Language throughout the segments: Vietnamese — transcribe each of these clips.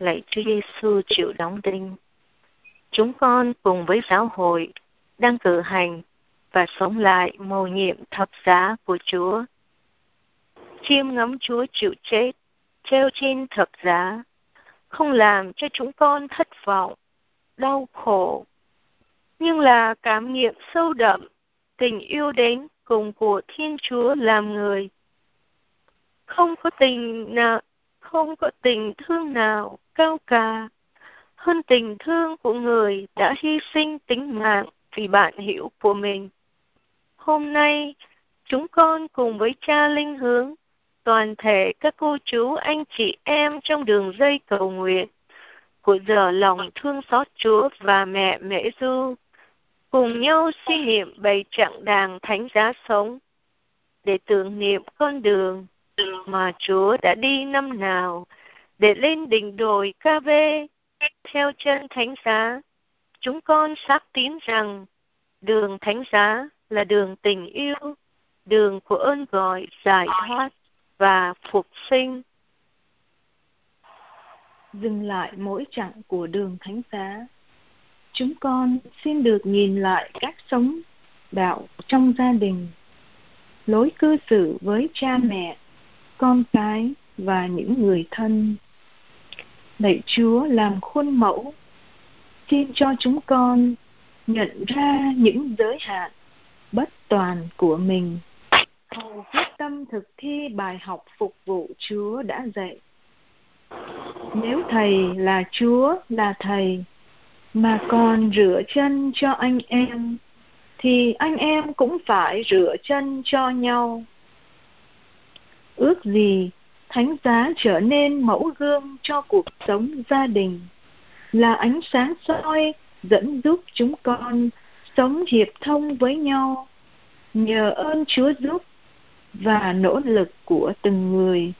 lạy Chúa Giêsu chịu đóng đinh. Chúng con cùng với giáo hội đang cử hành và sống lại mầu nhiệm thập giá của Chúa. Chiêm ngắm Chúa chịu chết, treo trên thập giá, không làm cho chúng con thất vọng, đau khổ, nhưng là cảm nghiệm sâu đậm tình yêu đến cùng của Thiên Chúa làm người. Không có tình nào, không có tình thương nào cao cả hơn tình thương của người đã hy sinh tính mạng vì bạn hiểu của mình. Hôm nay, chúng con cùng với cha linh hướng, toàn thể các cô chú, anh chị em trong đường dây cầu nguyện của giờ lòng thương xót Chúa và mẹ Mễ Du, cùng nhau suy niệm bày trạng đàng thánh giá sống để tưởng niệm con đường mà Chúa đã đi năm nào để lên đỉnh đồi ca vê theo chân thánh giá. Chúng con xác tín rằng đường thánh giá là đường tình yêu, đường của ơn gọi giải thoát và phục sinh. Dừng lại mỗi chặng của đường thánh giá. Chúng con xin được nhìn lại cách sống đạo trong gia đình, lối cư xử với cha mẹ, con cái và những người thân. Lạy Chúa làm khuôn mẫu, xin cho chúng con nhận ra những giới hạn bất toàn của mình hầu quyết tâm thực thi bài học phục vụ Chúa đã dạy. Nếu Thầy là Chúa là Thầy, mà còn rửa chân cho anh em, thì anh em cũng phải rửa chân cho nhau. Ước gì thánh giá trở nên mẫu gương cho cuộc sống gia đình, là ánh sáng soi dẫn giúp chúng con sống hiệp thông với nhau nhờ ơn Chúa giúp và nỗ lực của từng người.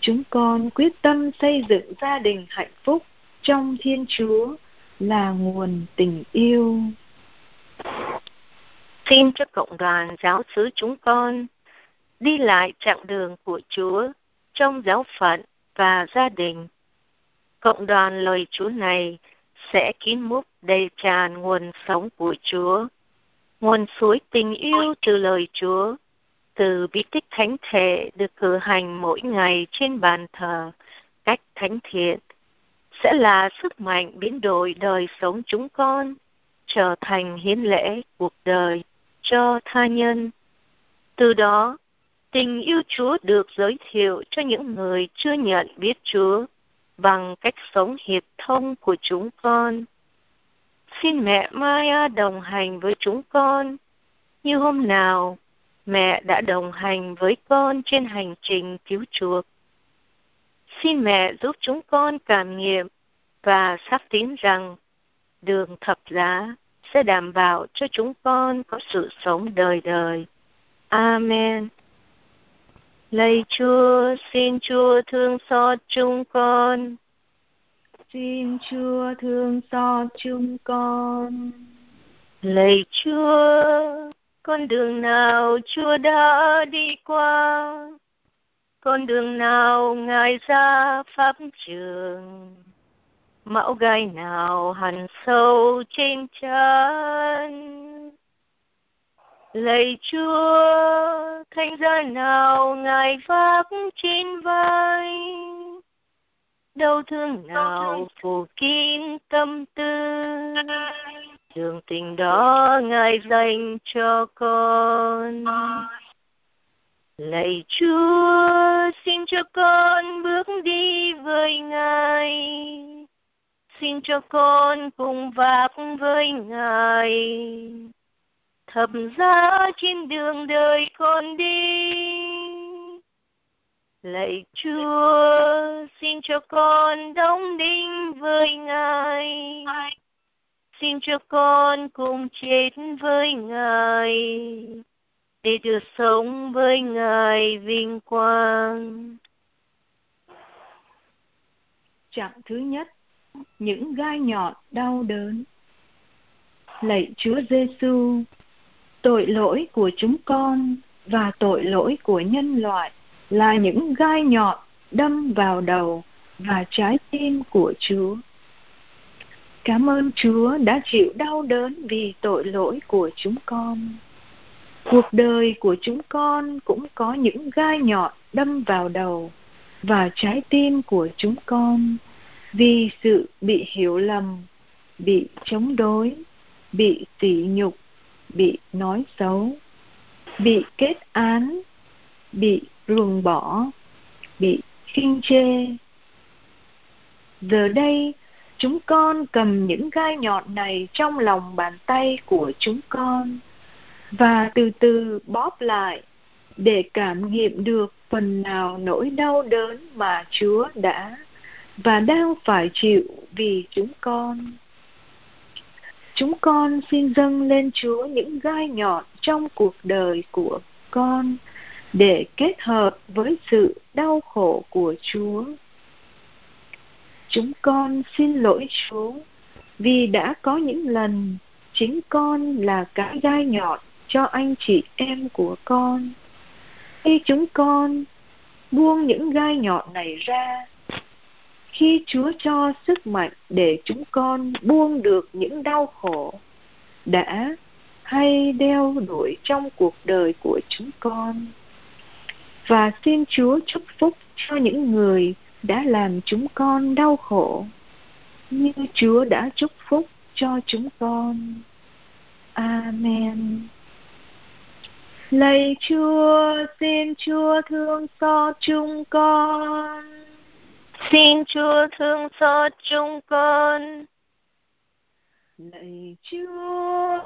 Chúng con quyết tâm xây dựng gia đình hạnh phúc trong Thiên Chúa là nguồn tình yêu. Xin cho cộng đoàn giáo xứ chúng con đi lại chặng đường của Chúa trong giáo phận và gia đình. Cộng đoàn lời Chúa này sẽ kín múc đầy tràn nguồn sống của Chúa, nguồn suối tình yêu từ lời Chúa, từ bí tích thánh thể được cử hành mỗi ngày trên bàn thờ cách thánh thiện sẽ là sức mạnh biến đổi đời sống chúng con trở thành hiến lễ cuộc đời cho tha nhân. Từ đó, tình yêu Chúa được giới thiệu cho những người chưa nhận biết Chúa bằng cách sống hiệp thông của chúng con. Xin mẹ Maya đồng hành với chúng con như hôm nào, mẹ đã đồng hành với con trên hành trình cứu chuộc. Xin mẹ giúp chúng con cảm nghiệm và xác tín rằng đường thập giá sẽ đảm bảo cho chúng con có sự sống đời đời. Amen. Lạy Chúa, xin Chúa thương xót chúng con. Xin Chúa thương xót chúng con. Lạy Chúa, con đường nào Chúa đã đi qua, con đường nào Ngài ra pháp trường, mão gai nào hằn sâu trên chân lạy chúa, thánh giá nào ngài vác trên vai? Đau thương nào phủ kín tâm tư? Đường tình đó ngài dành cho con. Lạy chúa, xin cho con bước đi với ngài. Xin cho con cùng vác với ngài thập giá trên đường đời con đi. Lạy chúa, xin cho con đóng đinh với ngài. Xin cho con cùng chết với ngài, để được sống với ngài vinh quang. Chặng thứ nhất, những gai nhọn đau đớn. Lạy chúa giêsu tội lỗi của chúng con và tội lỗi của nhân loại là những gai nhọn đâm vào đầu và trái tim của Chúa. Cảm ơn Chúa đã chịu đau đớn vì tội lỗi của chúng con. Cuộc đời của chúng con cũng có những gai nhọn đâm vào đầu và trái tim của chúng con vì sự bị hiểu lầm, bị chống đối, bị tỉ nhục, bị nói xấu, bị kết án, bị ruồng bỏ, bị khinh chê. Giờ đây, chúng con cầm những gai nhọn này trong lòng bàn tay của chúng con và từ từ bóp lại để cảm nghiệm được phần nào nỗi đau đớn mà Chúa đã và đang phải chịu vì chúng con. Chúng con xin dâng lên Chúa những gai nhọn trong cuộc đời của con để kết hợp với sự đau khổ của Chúa. Chúng con xin lỗi Chúa vì đã có những lần chính con là cái gai nhọn cho anh chị em của con. Khi chúng con buông những gai nhọn này ra, khi Chúa cho sức mạnh để chúng con buông được những đau khổ đã hay đeo đuổi trong cuộc đời của chúng con. Và xin Chúa chúc phúc cho những người đã làm chúng con đau khổ, như Chúa đã chúc phúc cho chúng con. Amen. Lạy Chúa, xin Chúa thương xót chúng con. Xin Chúa thương xót chúng con. Lạy Chúa,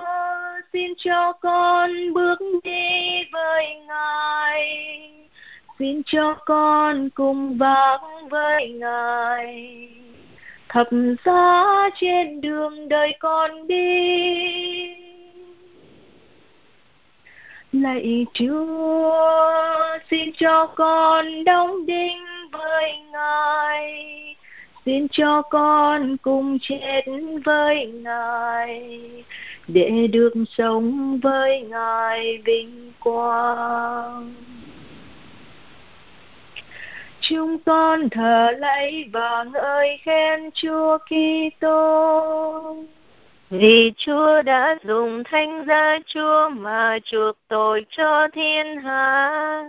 xin cho con bước đi với Ngài. Xin cho con cùng vác với Ngài. Thập giá trên đường đời con đi Lạy Chúa, xin cho con đóng đinh với Ngài. Xin cho con cùng chết với Ngài để được sống với Ngài vinh quang. Chúng con thờ lạy và ngợi khen Chúa Kitô vì Chúa đã dùng thanh giá Chúa mà chuộc tội cho thiên hạ.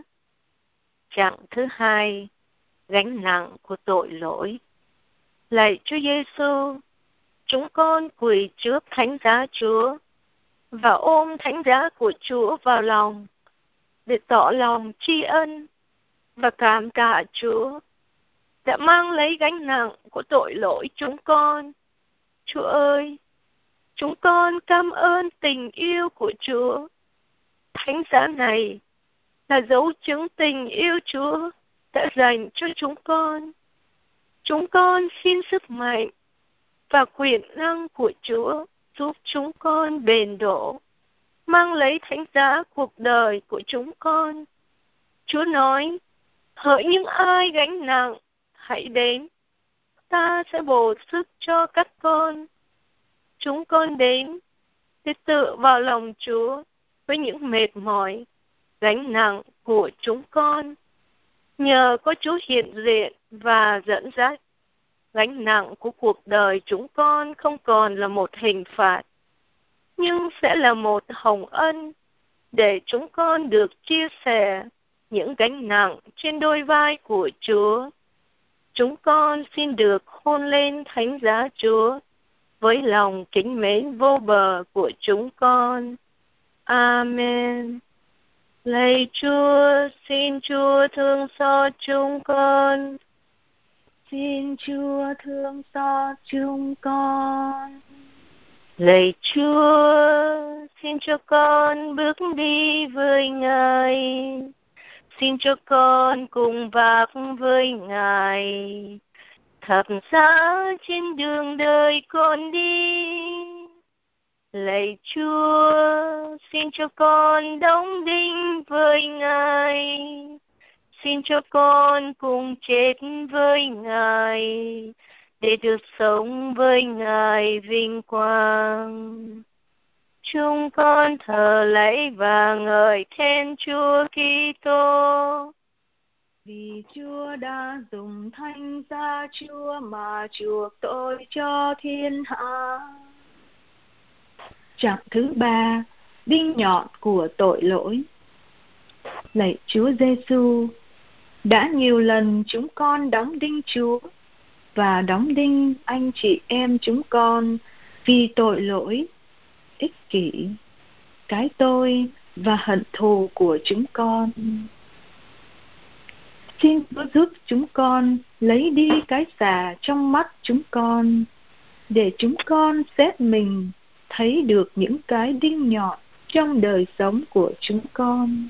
Chặng thứ hai, gánh nặng của tội lỗi. Lạy Chúa Giêsu, chúng con quỳ trước thánh giá Chúa và ôm thánh giá của Chúa vào lòng để tỏ lòng tri ân và cảm tạ Chúa đã mang lấy gánh nặng của tội lỗi chúng con. Chúa ơi, Chúng con cảm ơn tình yêu của Chúa. Thánh giá này là dấu chứng tình yêu Chúa đã dành cho chúng con. Chúng con xin sức mạnh và quyền năng của Chúa giúp chúng con bền đổ, mang lấy thánh giá cuộc đời của chúng con. Chúa nói, hỡi những ai gánh nặng, hãy đến, ta sẽ bổ sức cho các con chúng con đến để tự vào lòng Chúa với những mệt mỏi, gánh nặng của chúng con. Nhờ có Chúa hiện diện và dẫn dắt, gánh nặng của cuộc đời chúng con không còn là một hình phạt, nhưng sẽ là một hồng ân để chúng con được chia sẻ những gánh nặng trên đôi vai của Chúa. Chúng con xin được hôn lên thánh giá Chúa với lòng kính mến vô bờ của chúng con. Amen. Lạy Chúa, xin Chúa thương xót chúng con. Xin Chúa thương xót chúng con. Lạy Chúa, xin cho con bước đi với Ngài. Xin cho con cùng vác với Ngài thập giá trên đường đời con đi lạy chúa, xin cho con đóng đinh với ngài. Xin cho con cùng chết với ngài, để được sống với ngài vinh quang. Chúng con thờ lạy và ngợi khen chúa kitô. Vì Chúa đã dùng thanh giá Chúa mà chuộc tội cho thiên hạ. Trạng thứ ba, đinh nhọn của tội lỗi. Lạy Chúa Giêsu, đã nhiều lần chúng con đóng đinh Chúa và đóng đinh anh chị em chúng con vì tội lỗi, ích kỷ, cái tôi và hận thù của chúng con. Xin Chúa giúp chúng con lấy đi cái xà trong mắt chúng con để chúng con xét mình thấy được những cái đinh nhọn trong đời sống của chúng con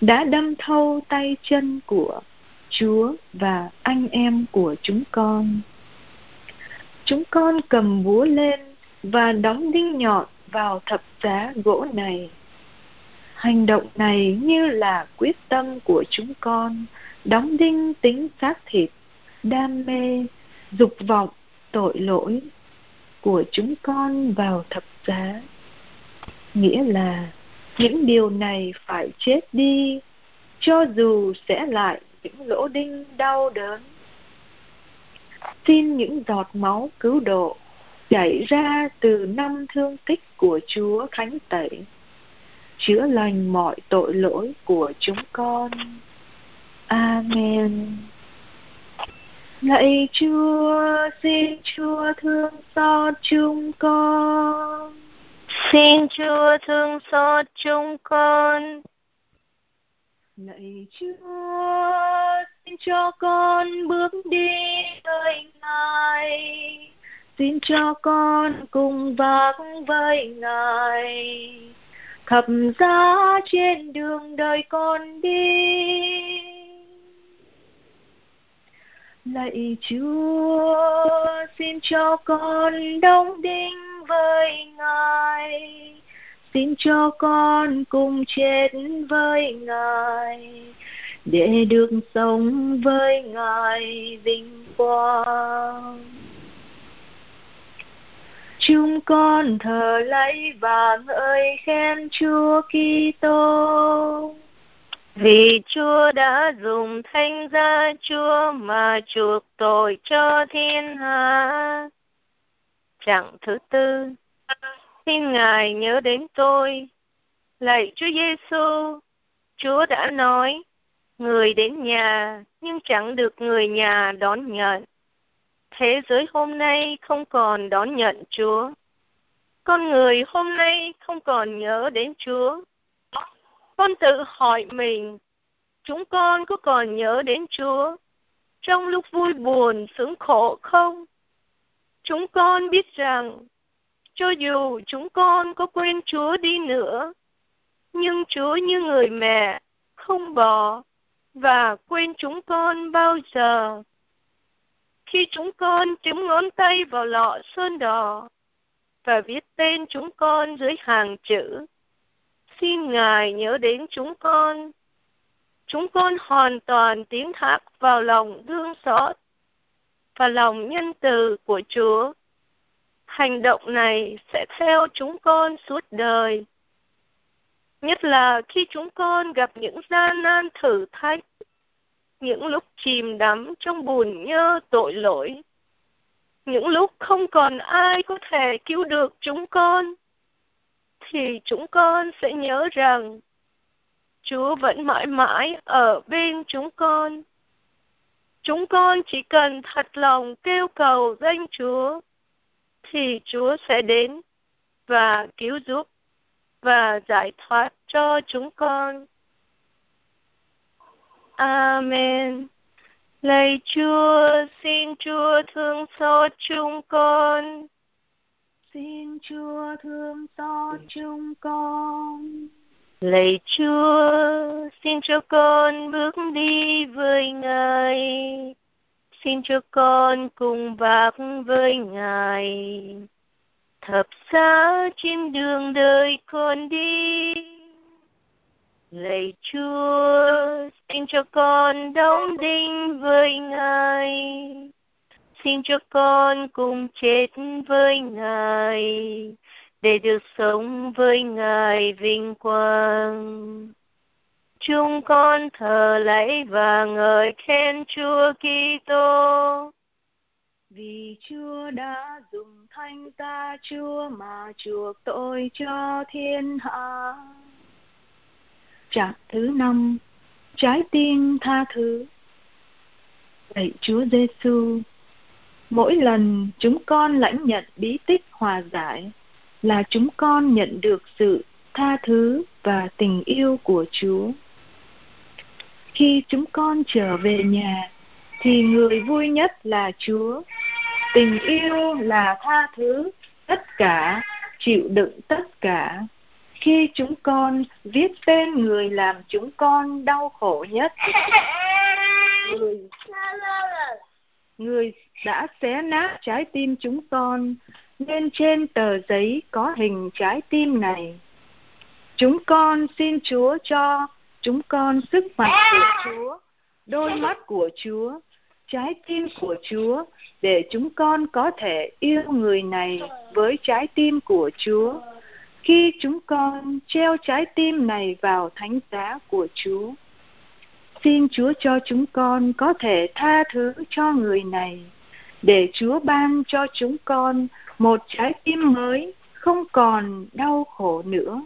đã đâm thâu tay chân của Chúa và anh em của chúng con. Chúng con cầm búa lên và đóng đinh nhọn vào thập giá gỗ này. Hành động này như là quyết tâm của chúng con đóng đinh tính xác thịt, đam mê, dục vọng, tội lỗi của chúng con vào thập giá. Nghĩa là những điều này phải chết đi, cho dù sẽ lại những lỗ đinh đau đớn. Xin những giọt máu cứu độ chảy ra từ năm thương tích của Chúa Thánh Tẩy, chữa lành mọi tội lỗi của chúng con. Amen. Lạy Chúa, xin Chúa thương xót chúng con. Xin Chúa thương xót chúng con. Lạy Chúa, xin cho con bước đi với Ngài. Xin cho con cùng vác với Ngài. Thập giá trên đường đời con đi Lạy Chúa, xin cho con đông đinh với Ngài. Xin cho con cùng chết với Ngài, để được sống với Ngài vinh quang. Chúng con thờ lạy và ngợi khen Chúa Kitô vì Chúa đã dùng thánh giá Chúa mà chuộc tội cho thiên hạ. Trạng thứ tư, xin Ngài nhớ đến tôi. Lạy Chúa Giêsu, Chúa đã nói, người đến nhà nhưng chẳng được người nhà đón nhận. Thế giới hôm nay không còn đón nhận Chúa. Con người hôm nay không còn nhớ đến Chúa con tự hỏi mình, chúng con có còn nhớ đến Chúa trong lúc vui buồn, sướng khổ không? Chúng con biết rằng, cho dù chúng con có quên Chúa đi nữa, nhưng Chúa như người mẹ, không bỏ và quên chúng con bao giờ. Khi chúng con chấm ngón tay vào lọ sơn đỏ và viết tên chúng con dưới hàng chữ, xin Ngài nhớ đến chúng con. Chúng con hoàn toàn tiến thác vào lòng thương xót và lòng nhân từ của Chúa. Hành động này sẽ theo chúng con suốt đời. Nhất là khi chúng con gặp những gian nan thử thách, những lúc chìm đắm trong buồn nhơ tội lỗi, những lúc không còn ai có thể cứu được chúng con thì chúng con sẽ nhớ rằng Chúa vẫn mãi mãi ở bên chúng con. Chúng con chỉ cần thật lòng kêu cầu danh Chúa, thì Chúa sẽ đến và cứu giúp và giải thoát cho chúng con. Amen. Lạy Chúa, xin Chúa thương xót chúng con. Xin Chúa thương xót chúng con. Lạy Chúa, xin cho con bước đi với Ngài. Xin cho con cùng vác với Ngài. Thập giá trên đường đời con đi. Lạy Chúa, xin cho con đóng đinh với Ngài xin cho con cùng chết với Ngài, để được sống với Ngài vinh quang. chúng con thờ lạy và ngợi khen Chúa Kitô. Vì Chúa đã dùng thanh ta Chúa mà chuộc tội cho thiên hạ. Trạng thứ năm, trái tim tha thứ. Lạy Chúa Giêsu, mỗi lần chúng con lãnh nhận bí tích hòa giải là chúng con nhận được sự tha thứ và tình yêu của Chúa. Khi chúng con trở về nhà, thì người vui nhất là Chúa. Tình yêu là tha thứ tất cả, chịu đựng tất cả. Khi chúng con viết tên người làm chúng con đau khổ nhất, người, người đã xé nát trái tim chúng con, nên trên tờ giấy có hình trái tim này. Chúng con xin Chúa cho chúng con sức mạnh của Chúa, đôi mắt của Chúa, trái tim của Chúa để chúng con có thể yêu người này với trái tim của Chúa. Khi chúng con treo trái tim này vào thánh giá của Chúa, xin Chúa cho chúng con có thể tha thứ cho người này, để Chúa ban cho chúng con một trái tim mới, không còn đau khổ nữa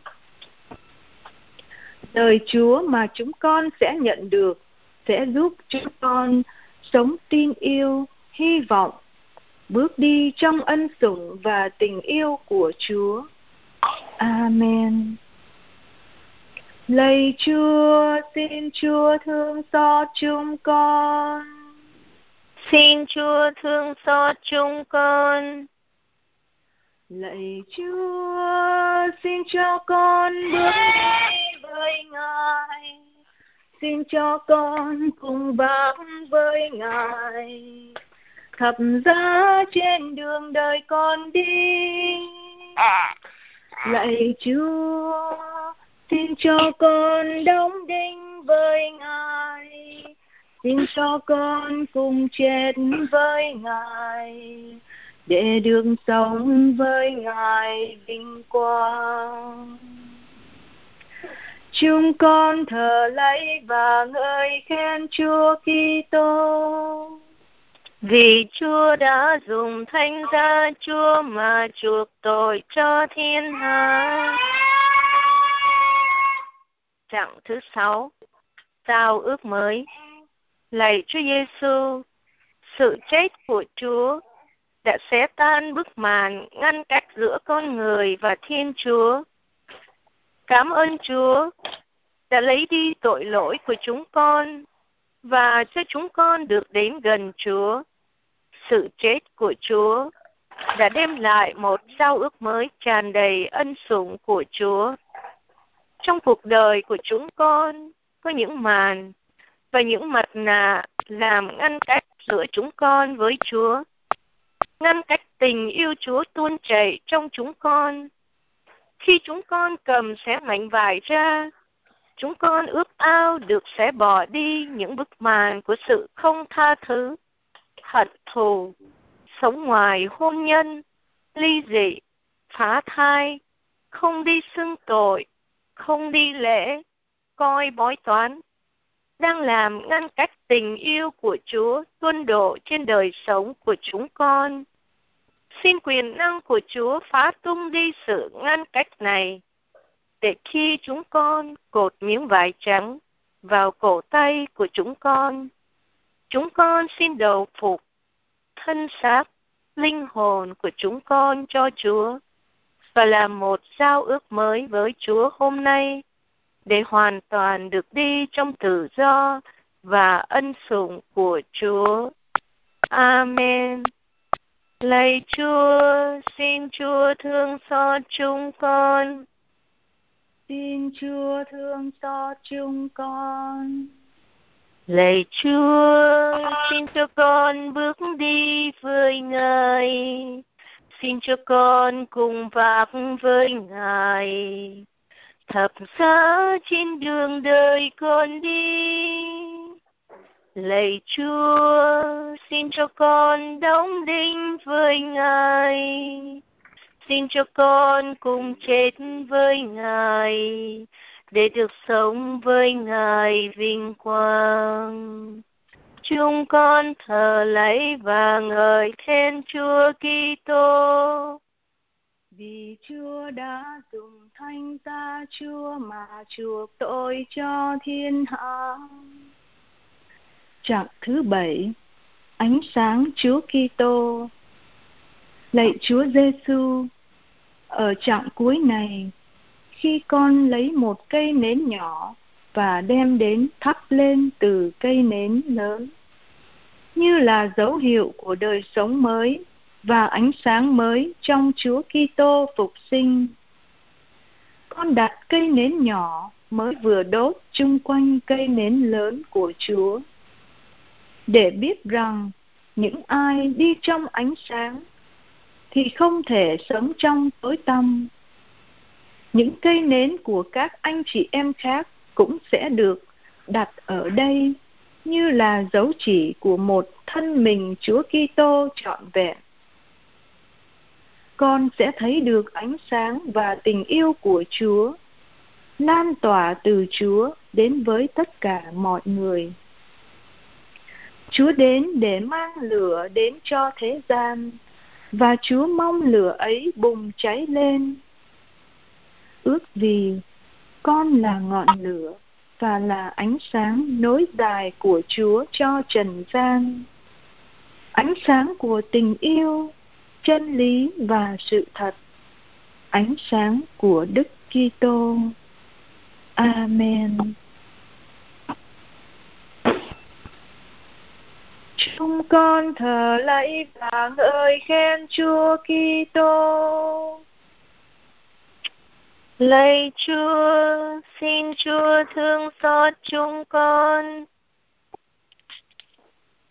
lời Chúa mà chúng con sẽ nhận được sẽ giúp chúng con sống tin yêu, hy vọng, bước đi trong ân sủng và tình yêu của Chúa. Amen. Lạy Chúa, xin Chúa thương xót chúng con. Xin Chúa thương xót chúng con. Lạy Chúa, xin cho con bước đi với Ngài. Xin cho con cùng bám với Ngài. Thập giá trên đường đời con đi. Lạy Chúa, xin cho con đóng đinh với Ngài. Xin cho con cùng chết với Ngài để được sống với Ngài vinh quang. Chúng con thờ lấy và ngợi khen Chúa Kitô. Vì Chúa đã dùng thanh giá Chúa mà chuộc tội cho thiên hạ. Trạng thứ sáu, giao ước mới. Lạy Chúa Giêsu, sự chết của Chúa đã xé tan bức màn ngăn cách giữa con người và Thiên Chúa. Cảm ơn Chúa đã lấy đi tội lỗi của chúng con và cho chúng con được đến gần Chúa. Sự chết của Chúa đã đem lại một giao ước mới tràn đầy ân sủng của Chúa. Trong cuộc đời của chúng con có những màn và những mặt nạ làm ngăn cách giữa chúng con với Chúa ngăn cách tình yêu Chúa tuôn chảy trong chúng con. Khi chúng con cầm xé mảnh vải ra, chúng con ước ao được sẽ bỏ đi những bức màn của sự không tha thứ, hận thù, sống ngoài hôn nhân, ly dị, phá thai, không đi xưng tội, không đi lễ, coi bói toán, đang làm ngăn cách tình yêu của Chúa tuôn đổ trên đời sống của chúng con. Xin quyền năng của Chúa phá tung đi sự ngăn cách này, để khi chúng con cột miếng vải trắng vào cổ tay của chúng con, chúng con xin đầu phục thân xác, linh hồn của chúng con cho Chúa và làm một giao ước mới với Chúa hôm nay để hoàn toàn được đi trong tự do và ân sủng của Chúa. Amen. Lạy Chúa, xin Chúa thương xót chúng con. Xin Chúa thương xót chúng con. Lạy Chúa, xin cho con bước đi với Ngài. Xin cho con cùng vác với Ngài. Thập giá trên đường đời con đi Lạy Chúa, xin cho con đóng đinh với Ngài. Xin cho con cùng chết với Ngài. để được sống với Ngài vinh quang. Chúng con thờ lấy và ngợi khen Chúa Kitô. Vì Chúa đã dùng thanh ta Chúa mà chuộc tội cho thiên hạ. Trạng thứ bảy Ánh sáng Chúa Kitô Lạy Chúa Giêsu, ở trạng cuối này, khi con lấy một cây nến nhỏ và đem đến thắp lên từ cây nến lớn, như là dấu hiệu của đời sống mới và ánh sáng mới trong Chúa Kitô phục sinh. Con đặt cây nến nhỏ mới vừa đốt chung quanh cây nến lớn của Chúa, để biết rằng những ai đi trong ánh sáng thì không thể sống trong tối tăm. Những cây nến của các anh chị em khác cũng sẽ được đặt ở đây như là dấu chỉ của một thân mình Chúa Kitô trọn vẹn. Con sẽ thấy được ánh sáng và tình yêu của Chúa lan tỏa từ Chúa đến với tất cả mọi người. Chúa đến để mang lửa đến cho thế gian và Chúa mong lửa ấy bùng cháy lên. Ước gì con là ngọn lửa và là ánh sáng nối dài của Chúa cho trần gian. Ánh sáng của tình yêu, chân lý và sự thật. Ánh sáng của Đức Kitô. Amen. Chúng con thờ lạy và ngợi khen Chúa Kitô. Lạy Chúa, xin Chúa thương xót chúng con.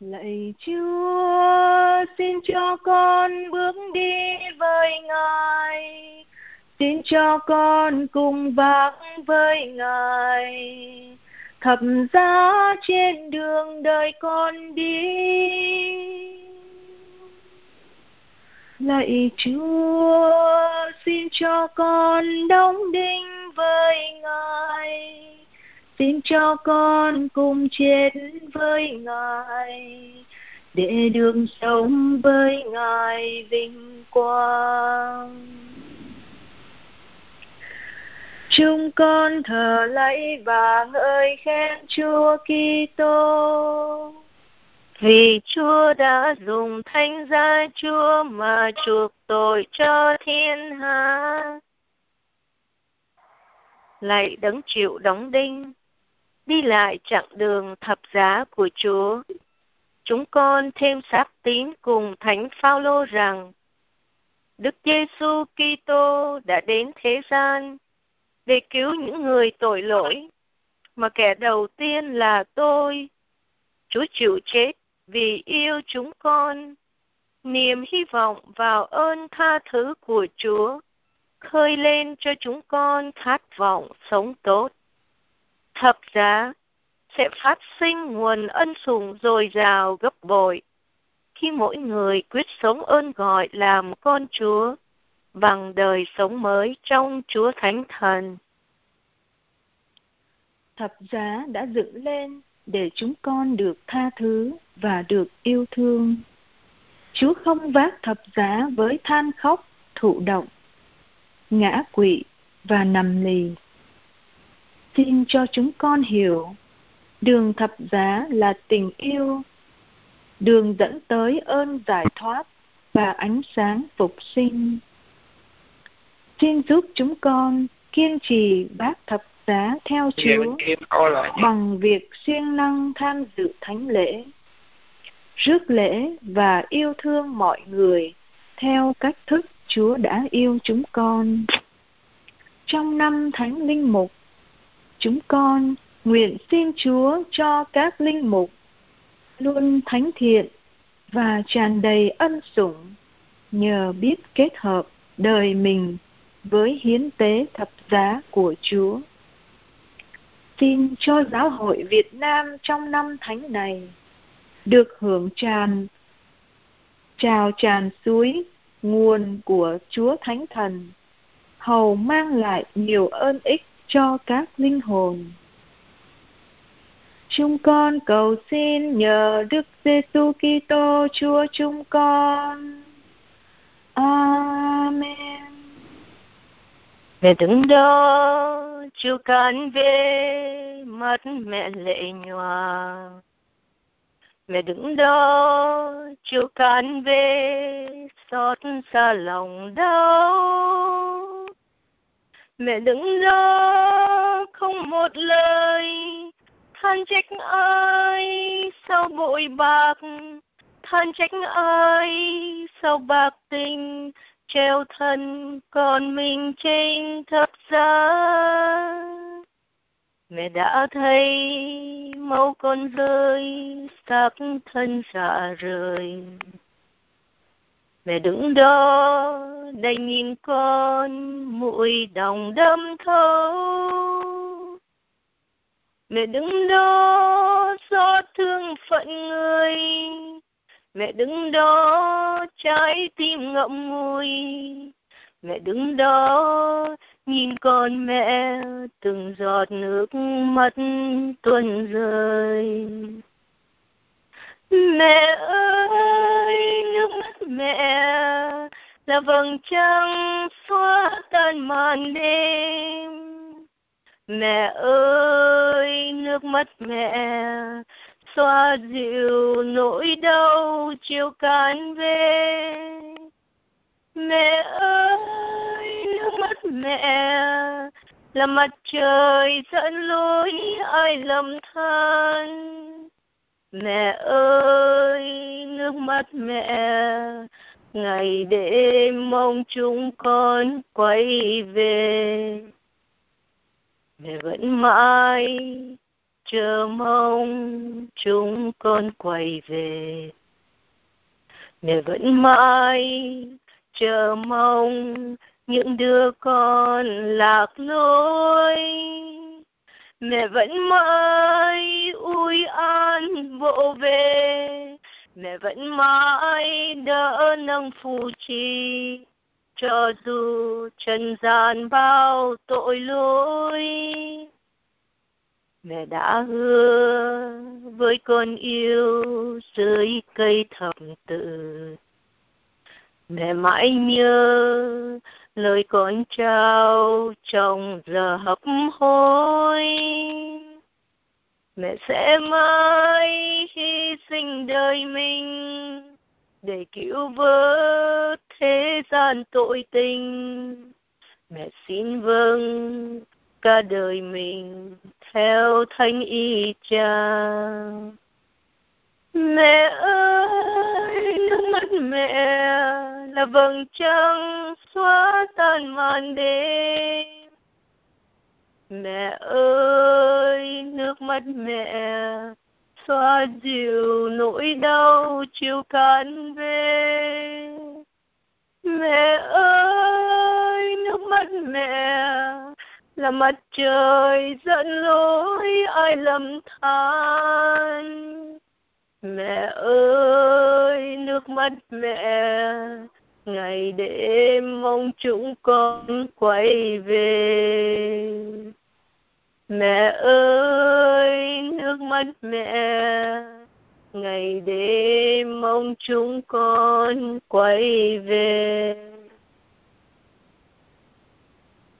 Lạy Chúa, xin cho con bước đi với Ngài. Xin cho con cùng vác với Ngài. Thập giá trên đường đời con đi. Lạy chúa xin cho con đóng đinh với ngài xin cho con cùng chết với ngài để được sống với ngài vinh quang Chúng con thờ lạy và ngợi khen Chúa Kitô. Vì Chúa đã dùng thánh giá Chúa mà chuộc tội cho thiên hạ. Lạy đấng chịu đóng đinh, đi lại chặng đường thập giá của Chúa. Chúng con thêm xác tín cùng Thánh Phaolô rằng Đức Giêsu Kitô đã đến thế gian để cứu những người tội lỗi, mà kẻ đầu tiên là tôi. Chúa chịu chết vì yêu chúng con. Niềm hy vọng vào ơn tha thứ của Chúa khơi lên cho chúng con khát vọng sống tốt. Thập giá sẽ phát sinh nguồn ân sủng dồi dào gấp bội khi mỗi người quyết sống ơn gọi làm con Chúa bằng đời sống mới trong Chúa Thánh Thần. Thập giá đã dựng lên để chúng con được tha thứ và được yêu thương. Chúa không vác thập giá với than khóc, thụ động, ngã quỵ và nằm lì. Xin cho chúng con hiểu, đường thập giá là tình yêu, đường dẫn tới ơn giải thoát và ánh sáng phục sinh. Xin giúp chúng con kiên trì bác thập giá theo Chúa bằng việc siêng năng tham dự thánh lễ, rước lễ và yêu thương mọi người theo cách thức Chúa đã yêu chúng con. Trong năm Thánh Linh Mục, chúng con, nguyện xin Chúa cho các linh mục luôn thánh thiện và tràn đầy ân sủng nhờ biết kết hợp đời mình với hiến tế thập giá của Chúa. Xin cho giáo hội Việt Nam trong năm thánh này được hưởng tràn, trào tràn suối nguồn của Chúa Thánh Thần, hầu mang lại nhiều ơn ích cho các linh hồn. Chúng con cầu xin nhờ Đức Giêsu Kitô Chúa chúng con. Amen. Mẹ đứng đó, chiều cán về, mắt mẹ lệ nhòa. Mẹ đứng đó, chiều cán về, xót xa lòng đau. Mẹ đứng đó, không một lời, than trách ai, sao bội bạc, than trách ai, sao bạc tình, treo thân con mình trên thập giá. Mẹ đã thấy máu con rơi xác thân dạ rời mẹ đứng đó đành nhìn con, mũi đồng đâm thấu. Mẹ đứng đó, xót thương phận người. Mẹ đứng đó, trái tim ngậm ngùi. Mẹ đứng đó, nhìn con mẹ từng giọt nước mắt tuôn rơi. Mẹ ơi, nước mắt mẹ. Là vầng trăng xóa tan màn đêm. Mẹ ơi, nước mắt mẹ xoa dịu nỗi đau chiều can về. Mẹ ơi, nước mắt mẹ là mặt trời dẫn lối ai lầm than mẹ ơi, nước mắt mẹ, ngày đêm mong chúng con quay về. Mẹ vẫn mãi chờ mong chúng con quay về. Mẹ vẫn mãi chờ mong những đứa con lạc lối mẹ vẫn mãi ui an vỗ về. Mẹ vẫn mãi đỡ nâng phù trì cho dù trần gian bao tội lỗi, mẹ đã hứa với con yêu dưới cây thập tự. Mẹ mãi nhớ lời con trao trong giờ hấp hối. Mẹ sẽ mãi hy sinh đời mình để cứu vớt thế gian tội tình. Mẹ xin vâng cả đời mình theo thánh y cha. Là vầng trăng xóa tan màn đêm. Mẹ ơi, nước mắt mẹ xoa dịu nỗi đau chiều cạn về. Mẹ ơi, nước mắt mẹ là mặt trời dẫn lối ai lầm than. Mẹ ơi, nước mắt mẹ ngày đêm mong chúng con quay về. Mẹ ơi, nước mắt mẹ. Ngày đêm mong chúng con quay về.